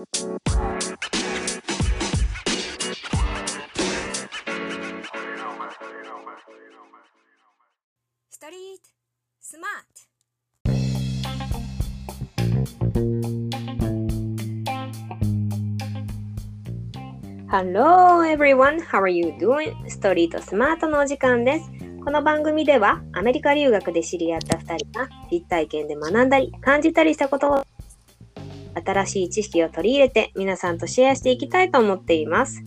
ストリートスマート Hello everyone, how are you doing? ストリートスマートのお時間です。この番組ではアメリカ留学で知り合った2人が実体験で学んだり感じたりしたことを新しい知識を取り入れて皆さんとシェアしていきたいと思っています。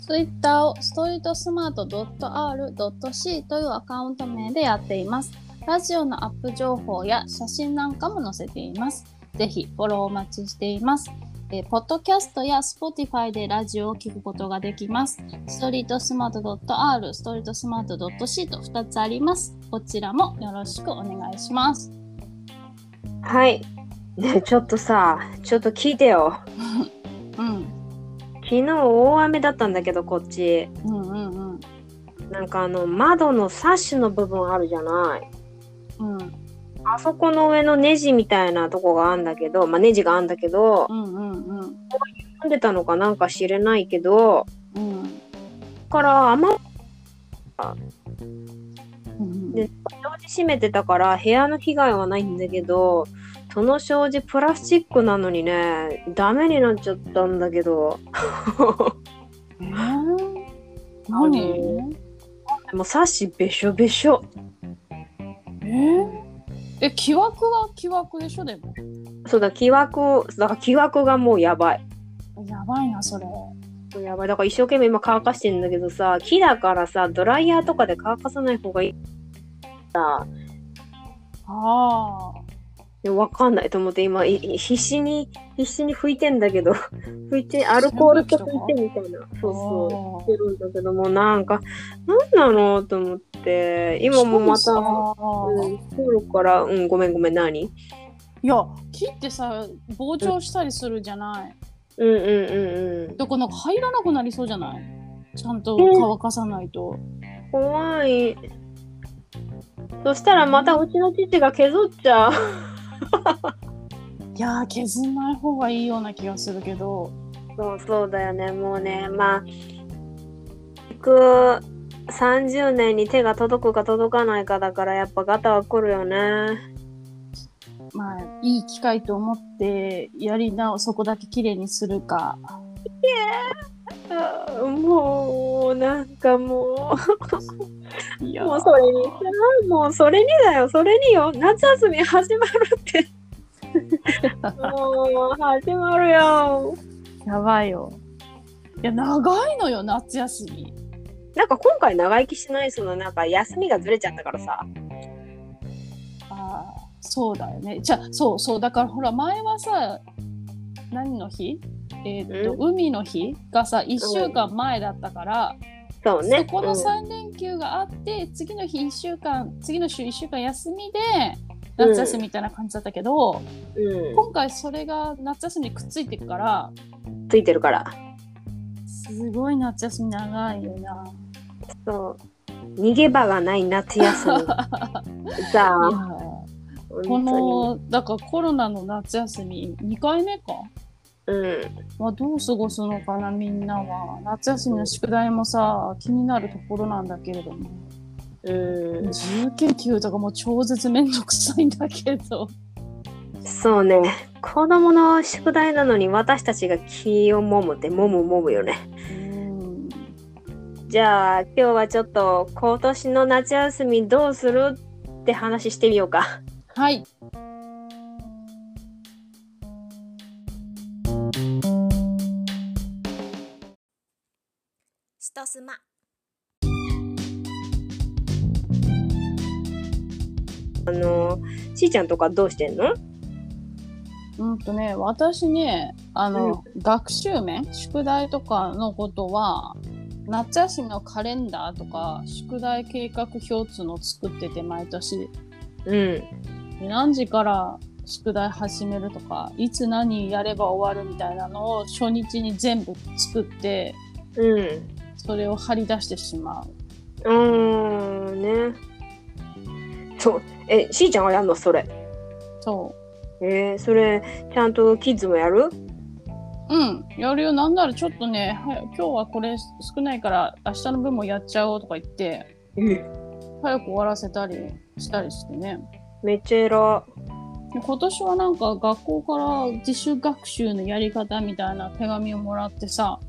ツイッターをストリートスマート .r.c というアカウント名でやっています。ラジオのアップ情報や写真なんかも載せています。ぜひフォローお待ちしています。えーポッドキャストや Spotify でラジオを聞くことができます。ストリートスマート .r、ストリートスマート .c と2つあります。こちらもよろしくお願いします。はい。ねちょっとさ、ちょっと聞いてよ。うん、昨日大雨だったんだけどこっち。うん、うん、うん。なんかあの窓のサッシュの部分あるじゃない。うん、あそこの上のネジみたいなとこがあんだけど、まあネジがあんだけど、うん、うん、うん。噛んでたのかなんか知れないけど、うんだから雨うんで障子閉めてたから部屋の被害はないんだけど、その障子プラスチックなのにね、ダメになっちゃったんだけど。えー、何？でもサッシべしょべしょ。えー、え、木枠は木枠でしょでも。そうだ、木枠、だから木枠がもうやばい。やばいな、それ。やばい。だから一生懸命今乾かしてんだけどさ、木だからさ、ドライヤーとかで乾かさない方がいい。さ、ああ。いやわかんないと思って今必死に、必死に拭いてんだけど、拭いて、アルコールと拭いてみたいな。そうそう。してるんだけども、なんか、なんなのと思って、今もまた、うん、から、うん、ごめんごめん、何？いや、木ってさ、膨張したりするじゃない？うんうんうんうん。だからなんか入らなくなりそうじゃない？ちゃんと乾かさないと。怖い。そしたらまたうちの父が削っちゃう。いやー、削んない方がいいような気がするけど。そうそうだよね。もうね、まあ、行く30年に手が届くか届かないかだから、やっぱガタは来るよね。まあ、いい機会と思って、やりな、そこだけ綺麗にするか。あーもう、なんかもいやう、もうそれにさ、もうそれにだよ、それによ。夏休み始まるって。もう、始まるよ。やばいよ。いや、長いのよ、夏休み。なんか今回長生きしないそのなんか休みがずれちゃったからさ。ああ、そうだよね。じゃあ、そうそう。だからほら、前はさ、何の日？えーっと、海の日がさ、1週間前だったから、そうね。そこのうん3連休があって、次の日1週間、次の週1週間休みで、夏休みみたいな感じだったけど、うん、今回それが夏休みにくっついてるから、ついてるから。すごい夏休み長いよな。そう。逃げ場がない夏休み。さあ、この、だからコロナの夏休み2回目か？に。うん。まあ、どう過ごすのかなみんなは夏休みの宿題もさ気になるところなんだけれどもうん、自由研究とかも超絶めんどくさいんだけどそうね。子供の宿題なのに私たちが気をもむってもむもむよね。うんじゃあ今日はちょっと今年の夏休みどうする？って話してみようか。はいストスマあの、しーちゃんとかどうしてんの？うんとね私ねあの、学習面宿題とかのことは夏休みのカレンダーとか宿題計画表っつうのを作ってて毎年うん。で何時から宿題始めるとかいつ何やれば終わるみたいなのを初日に全部作ってうん。それを貼り出してしまう。うーんね。そう。え、しーちゃんがやんの？それ。そえー、それ、ちゃんとキッズもやる？う。うん、やるよ。なんならちょっとね、はや今日はこれ少ないから明日の分もやっちゃおうとか言って、早く終わらせたりしたりしてね。めっちゃ偉で今年はなんか学校から自主学習のやり方みたいな手紙をもらってさ、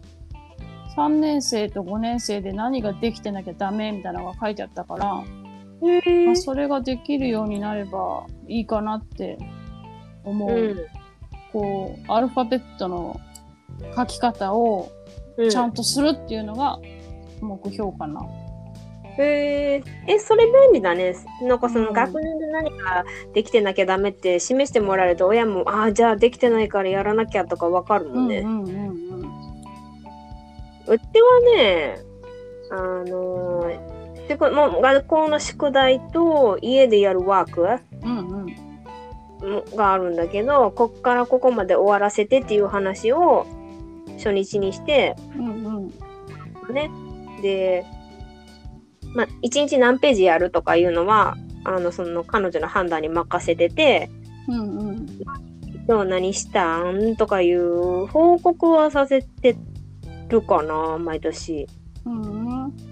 3年生と5年生で何ができてなきゃダメみたいなのが書いてあったから、い。へまあ、それができるようになればいいかなって思う。うんこう、アルファベットの書き方をうんちゃんとするっていうのが目標かな。へえ、え、それ便利だね。なんかそのうん学年で何かできてなきゃダメって示してもらえると親も、ああ、じゃあできてないからやらなきゃとかわかるもんね。うんうんうんうちはね、あのー、てかもう学校の宿題と家でやるワークうんうん。があるんだけど、こっからここまで終わらせてっていう話を初日にして、うんうん。ね。で、まあ、1日何ページやるとかいうのは、あの、その彼女の判断に任せてて、うんうん。今日何したんとかいう報告はさせてるかな、毎年。うんうん。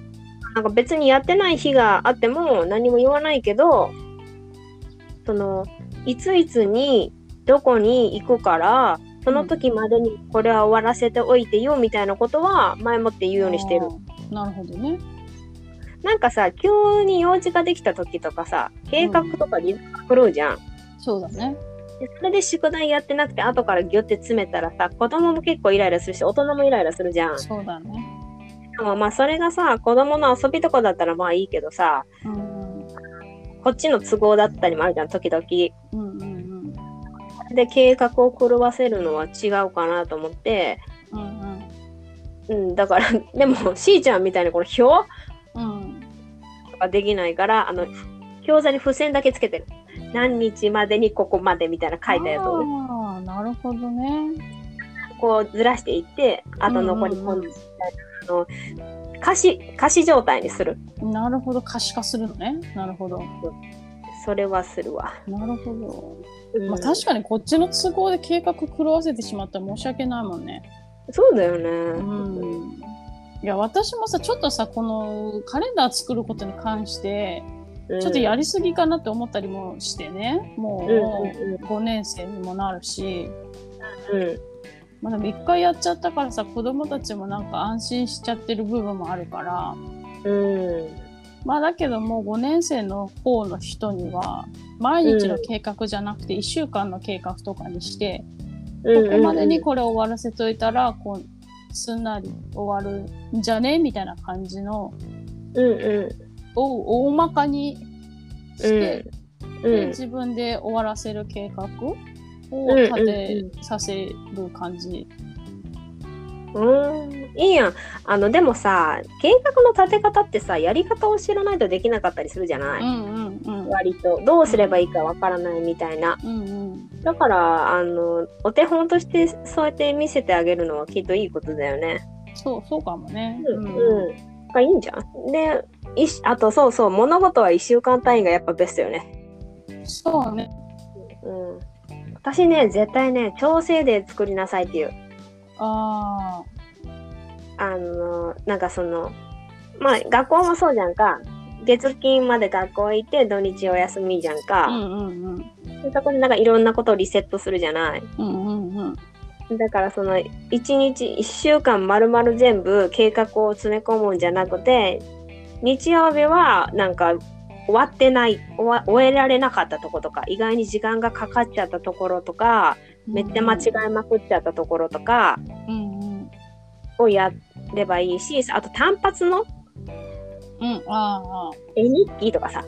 なんか別にやってない日があっても何も言わないけど、その、いついつにどこに行くから、その時までにこれは終わらせておいてよみたいなことは前もって言うようにしてる。なるほどね。なんかさ、急に用事ができた時とかさ、計画とかリズムが狂うじゃん。そうだね。でそれで宿題やってなくて後からギュって詰めたらさ、子供も結構イライラするし、大人もイライラするじゃん。そうだね。でもまあそれがさ、子供の遊びとかだったらまあいいけどさ、うんうん。こっちの都合だったりもあるじゃん、時々。うんうんうん。で、計画を狂わせるのは違うかなと思って、うんうん、だから、でも、しーちゃんみたいにこの表うん。うん。とかできないから、あの、表座に付箋だけつけてる。何日までにここまでみたいな書いたやつをね、ああ、なるほどね。こうずらしていって、あと残りうんうんうん今度、あの、可視、可視状態にする。なるほど。可視化するのね。なるほど。それはするわ。なるほど。うんまあ確かにこっちの都合で計画狂わせてしまったら申し訳ないもんね。そうだよね。うん。いや、私もさ、ちょっとさ、このカレンダー作ることに関して、うん。ちょっとやりすぎかなって思ったりもしてね。もうんうんうん。う5年生にもなるし、うん。まあでも一回やっちゃったからさ、子供たちもなんか安心しちゃってる部分もあるから、うん。まあだけどもう5年生の方の人には、毎日の計画じゃなくて1週間の計画とかにして、ここまでにこれ終わらせといたら、こう、すんなり終わるんじゃね？みたいな感じの、うんうを大まかにして、うん。自分で終わらせる計画をうん立てさせる感じ。うん。いいやん。あの、でもさ、計画の立て方ってさ、やり方を知らないとできなかったりするじゃない、うんうんうん。割と。どうすればいいかわからないみたいな。うんうん。だから、あの、お手本としてそうやって見せてあげるのはきっといいことだよね。そう、そうかもね。うん。うん。がいいんじゃん。で、いしあとそうそう、物事は1週間単位がやっぱベストよね。そうね。うん。私ね、絶対ね、調整で作りなさいっていう。ああの、なんかその、まあ、学校もそうじゃんか。月金まで学校行って土日お休みじゃんあ。うか。んうんうん。でそこでなんかいろんなことをリセットするじゃない。うんうんうん。だからその1日1週間まるまる全部計画を詰め込むんじゃなくて日曜日はなんか終わってない終わ終えられなかったところとか意外に時間がかかっちゃったところとかめっちゃ間違えまくっちゃったところとか。をやればいいしあと単発のうん、あ絵日記とかさ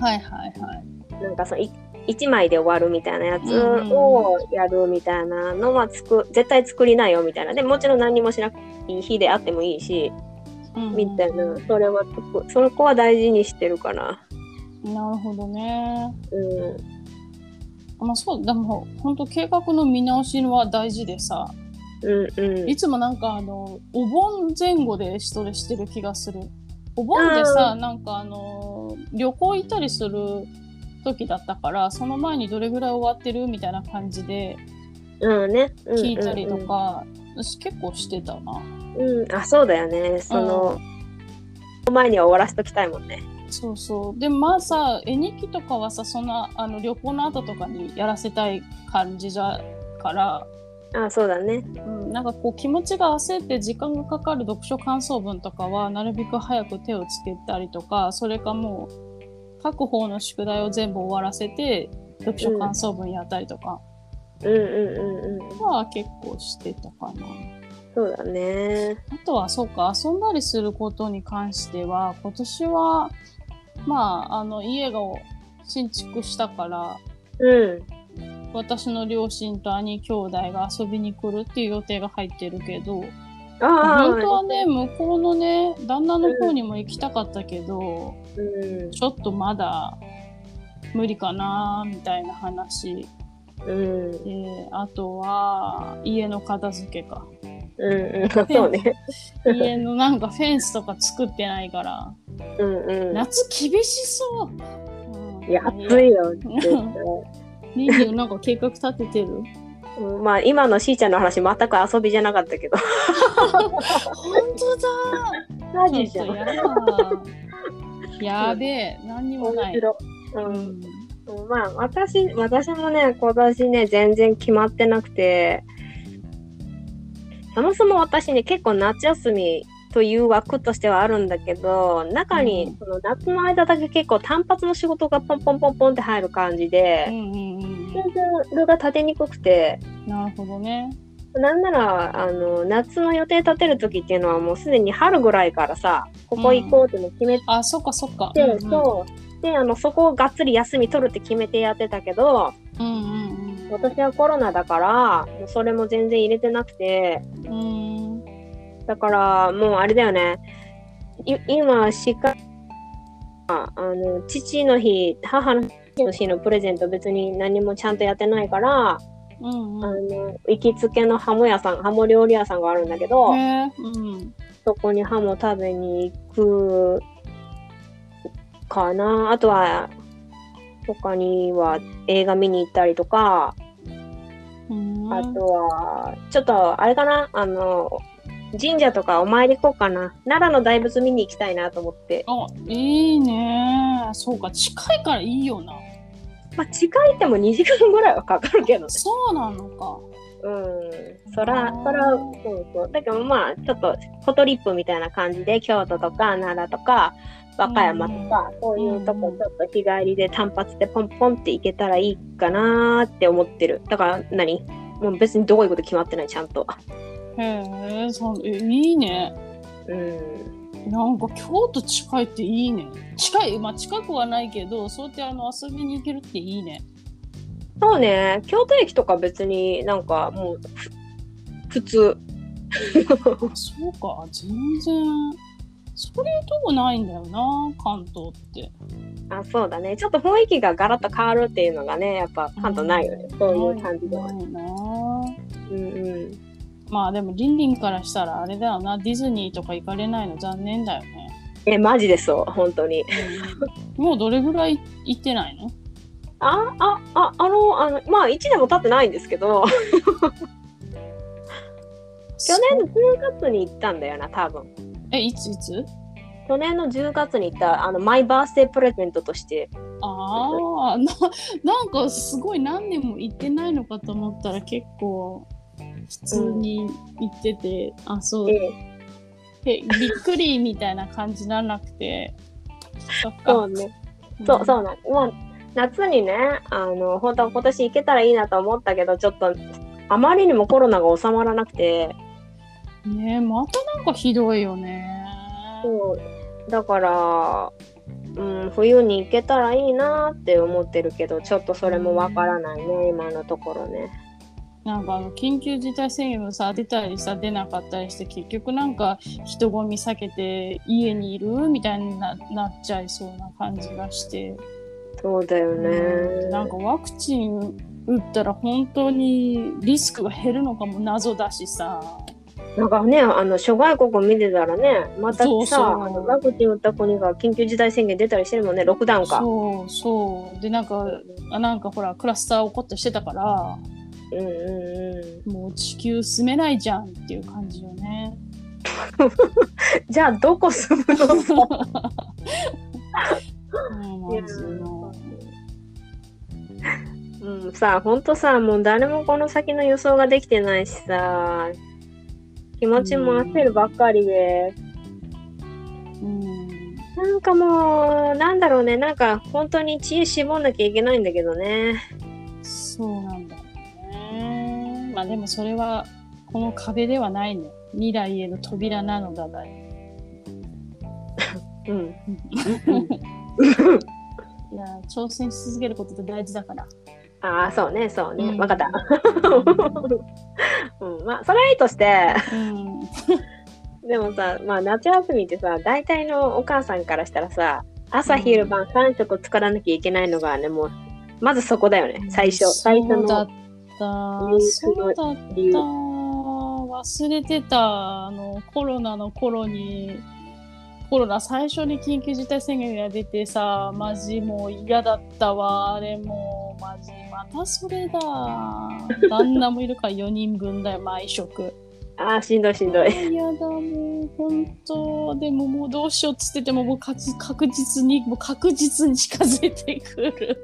あ、はいはいはい。なんかその1枚で終わるみたいなやつをやるみたいなのはつく絶対作りなよみたいなでもちろん何もしなくていい日であってもいいしうんみたいな、それはそこは大事にしてるかな。なるほどね。うん、まあそう、でも本当計画の見直しは大事でさ、うん、うん。いつもなんかあの、お盆前後でそれしてる気がする。お盆でさ、なんかあの、旅行行ったりする時だったから、その前にどれぐらい終わってるみたいな感じでうんね。うん聞いたりと。か私結構してたな。うん、あ、そうだよね。その、前には終わらせときたいもんね。そうそう。でもまあさ、絵日記とかはさ、そんなあの旅行の後とかにやらせたい感じじゃから、あ、そうだね。うん、なんかこう気持ちが焦って時間がかかる読書感想文とかはなるべく早く手をつけたりとか、それかもう書く方の宿題を全部終わらせて読書感想文やったりとかうんうんうんうん。は結構してたかな。そうだね。あとはそうか遊んだりすることに関しては今年はまああの家が新築したからうん。私の両親と兄兄弟が遊びに来るっていう予定が入ってるけど本当はね向こうのね旦那の方にも行きたかったけど、うん。ちょっとまだ無理かなみたいな話うん。であとは家の片付けかうんうん。そうね。家のなんかフェンスとか作ってないからうんうん。夏厳しそう、うんいや、暑いよ。リンリンなんか計画立ててる？うんまあ、今のしーちゃんの話、全く遊びじゃなかったけど。本当だ マジじゃん。やべえ何にもない、面白い。ううん。ん、まあ、私、私もね、今年ね、全然決まってなくて、そもそも私ね、結構夏休みという枠としてはあるんだけど、中うん、にその夏の間だけ結構単発の仕事がポンポンポンポンって入る感じうで、んうんうん。スケジュールが立てにくくて、なるほどねなんなら、あの、夏の予定立てる時っていうのはもうすでに春ぐらいからさ、ここ行こうっていうの決めて、あそっかそっか。で、そう。で、あの、そこをがっつり休み取るって決めてやってたけど、うんうん私はコロナだから、もうそれも全然入れてなくて、うん。うんだからもうあれだよね。い今、しか、あの、父の日、母の日のプレゼント別に何もちゃんとやってないから、うんあうん。の、行きつけのハモ屋さん、ハモ料理屋さんがあるんだけど、うん。そこにハモ食べに行くかな。あとは、他には映画見に行ったりとか、うん。あとは、ちょっと、あれかな、あの、神社とかお参り行こうかな。奈良の大仏見に行きたいなと思って。あいいね。そうか近いからいいよなまあ、近いっても2時間ぐらいはかかるけどね。そうなのかうん。そら、そら、そうそう。だけどまあ、ちょっと、フォトリップみたいな感じで、京都とか奈良とか、和歌山とか、そういうとこちょっと日帰りで単発でポンポンって行けたらいいかなーって思ってる。だから何？もう別にどこ行くこと決まってない、ちゃんと。へえそうえいいねうん。なんか京都近いっていいね近いまあ近くはないけどそうやってあの遊びに行けるっていいねそうね、京都駅とか別になんかもうふ普通。そうか全然そういうとこないんだよな関東ってあ、そうだね。ちょっと雰囲気がガラッと変わるっていうのがね、やっぱ関東ないよね。そういう感じでは。ないなうんうん。まあでもリンリンからしたらあれだよな。ディズニーとか行かれないの残念だよね、え、マジでそう、本当に。もうどれぐらい行ってないの？あ、あ、あ、あの、あの、まあ1年も経ってないんですけど、去年の10月に行ったんだよな、多分。えいついつ？去年の10月に行った、あの、マイバースデープレゼントとして。ああななんかすごい何年も行ってないのかと思ったら結構普通に行ってて、あそう。ええびっくりみたいな感じにならなくて。そっか。そうね。そう、そうなん。まあ、夏にね、あの、本当は今年行けたらいいなと思ったけど、ちょっと、あまりにもコロナが収まらなくて、ねえまたなんかひどいよね。そう、だから、うん、冬に行けたらいいなって思ってるけど、ちょっとそれもわからないね、今のところね。なんかあの緊急事態宣言もさ出たりさ出なかったりして結局なんか人混み避けて家にいるみたいにななっちゃいそうな感じがして、そうだよね。なんかワクチン打ったら本当にリスクが減るのかも謎だしさ。なんかね、あの諸外国見てたらね、またさ、そうそう。あのワクチン打った国が緊急事態宣言出たりしてるもんね、ロックダウンか。そうそう。でなんかあなんかほらクラスター起こったりしてたからうんうんうん。もう地球住めないじゃんっていう感じよね。じゃあどこ住むの？うん、さ、ほんとさ、もう誰もこの先の予想ができてないしさ、気持ちも焦るばっかりで、うん。なんかもう、なんだろうね、なんか本当に知恵絞んなきゃいけないんだけどね。そうなんだ。まあでもそれはこの壁ではないね。未来への扉なのだだよ。うん。いや、挑戦し続けることって大事だから。ああ、そうね、そうね。うんわかった。うん、まあ、それはいいとして、うん。でもさ、まあ、夏休みってさ、大体のお母さんからしたらさ、朝昼晩3食作らなきゃいけないのがね、もう、まずそこだよね、最初。最初そうだっそうだった。忘れてた。あの、コロナの頃に、コロナ最初に緊急事態宣言が出てさ、マジもう嫌だったわ。あれもう、マジ、またそれだ。旦那もいるから 4人分だよ、毎食。ああ、しんどいしんどい。嫌だ、もう、本当でももうどうしようっつってても、もうかつ確実に、もう確実に近づいてくる。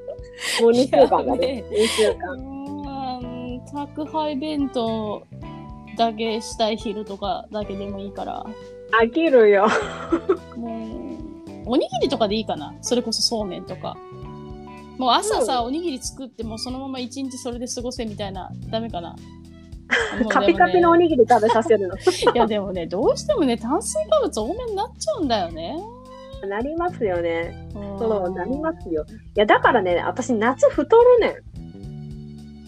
もう2週間だね。2週う間。宅配弁当だけしたい昼とかだけでもいいから飽きるよ。もうおにぎりとかでいいかなそれこそそうめんとかもう朝さ、おにぎり作ってもうそのまま一日それで過ごせみたいなダメかな カピカピのおにぎり食べさせるの。いやでもねどうしてもね炭水化物多めになっちゃうんだよねなりますよね。うんそう、なりますよ。いや、だからね、私、夏太るねん。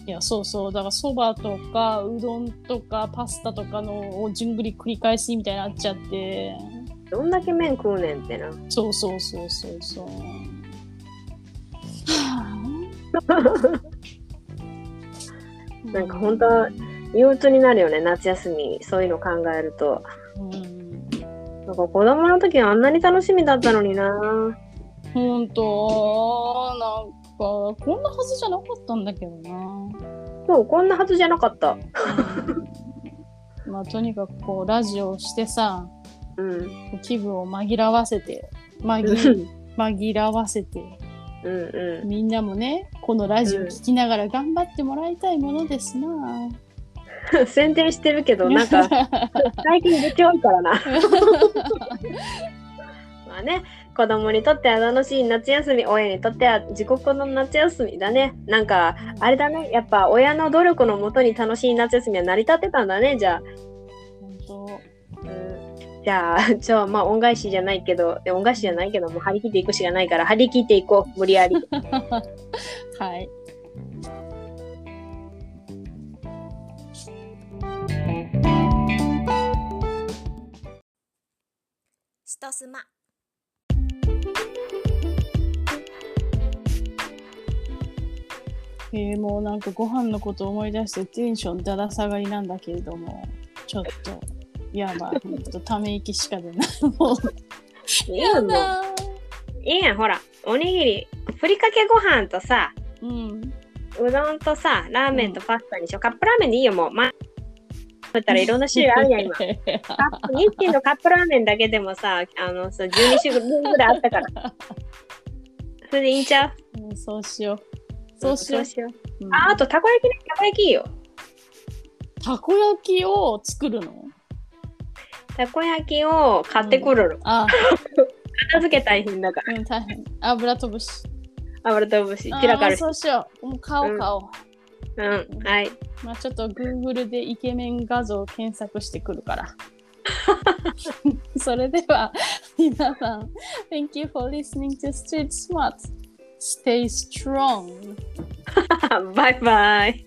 いやそうそうだからそばとかうどんとかパスタとかのをじゅんぐり繰り返しみたいになっちゃってどんだけ麺食うねんってな。そうそうそうそうそう。なんか本当は憂鬱になるよね、夏休み。そういうの考えると。うん、なんか子供の時はあんなに楽しみだったのにな。本当なんかこんなはずじゃなかったんだけどな。そう、こんなはずじゃなかった。まあとにかくこうラジオをしてさうん。気分を紛らわせてうん紛紛らわせてうみんなもねこのラジオ聞きながら頑張ってもらいたいものですな。ん。宣伝してるけど、なんか、最近出ちゃうからな。まあね、子供にとっては楽しい夏休み、親にとっては自国の夏休みだね。なんか、あれだね、やっぱ親の努力のもとに楽しい夏休みは成り立ってたんだね、じゃあ。本当うんじゃあ、じゃあ、まあ、恩返しじゃないけど、で恩返しじゃないけど、もう張り切っていくしかないから、張り切っていこう、無理やり。はい。ストスマ。えー、もうなんかご飯のこと思い出してテンションだだ下がりなんだけれども、ちょっと、やばい、ほんとため息しか出ない。もう、いいやだいいやん、ほら、おにぎり、ふりかけご飯とさ、うん。うどんとさ、ラーメンとパスタにしよう。カップラーメンでいいよ、もう。まあ、食ったらいろんな種類あるやん、今。カップ日清のカップラーメンだけでもさ、あのさ、12種類分ぐらいあったから。それでいいんちゃう？うんそうしよう。そうしよう。よう。うんあ、あと、たこ焼きね。たこ焼きいいよ。たこ焼きを作るの？たこ焼きを買ってくるの。あ、片付け大変だから。うん、大変。油飛ぶし。油飛ぶし、あ散らかるし。そうしよう。もう買おううん買おう。うん、はい。まあちょっと Google でイケメン画像を検索してくるから。それでは皆さん、Thank you for listening to Street Smart. Stay strong. バイバイ。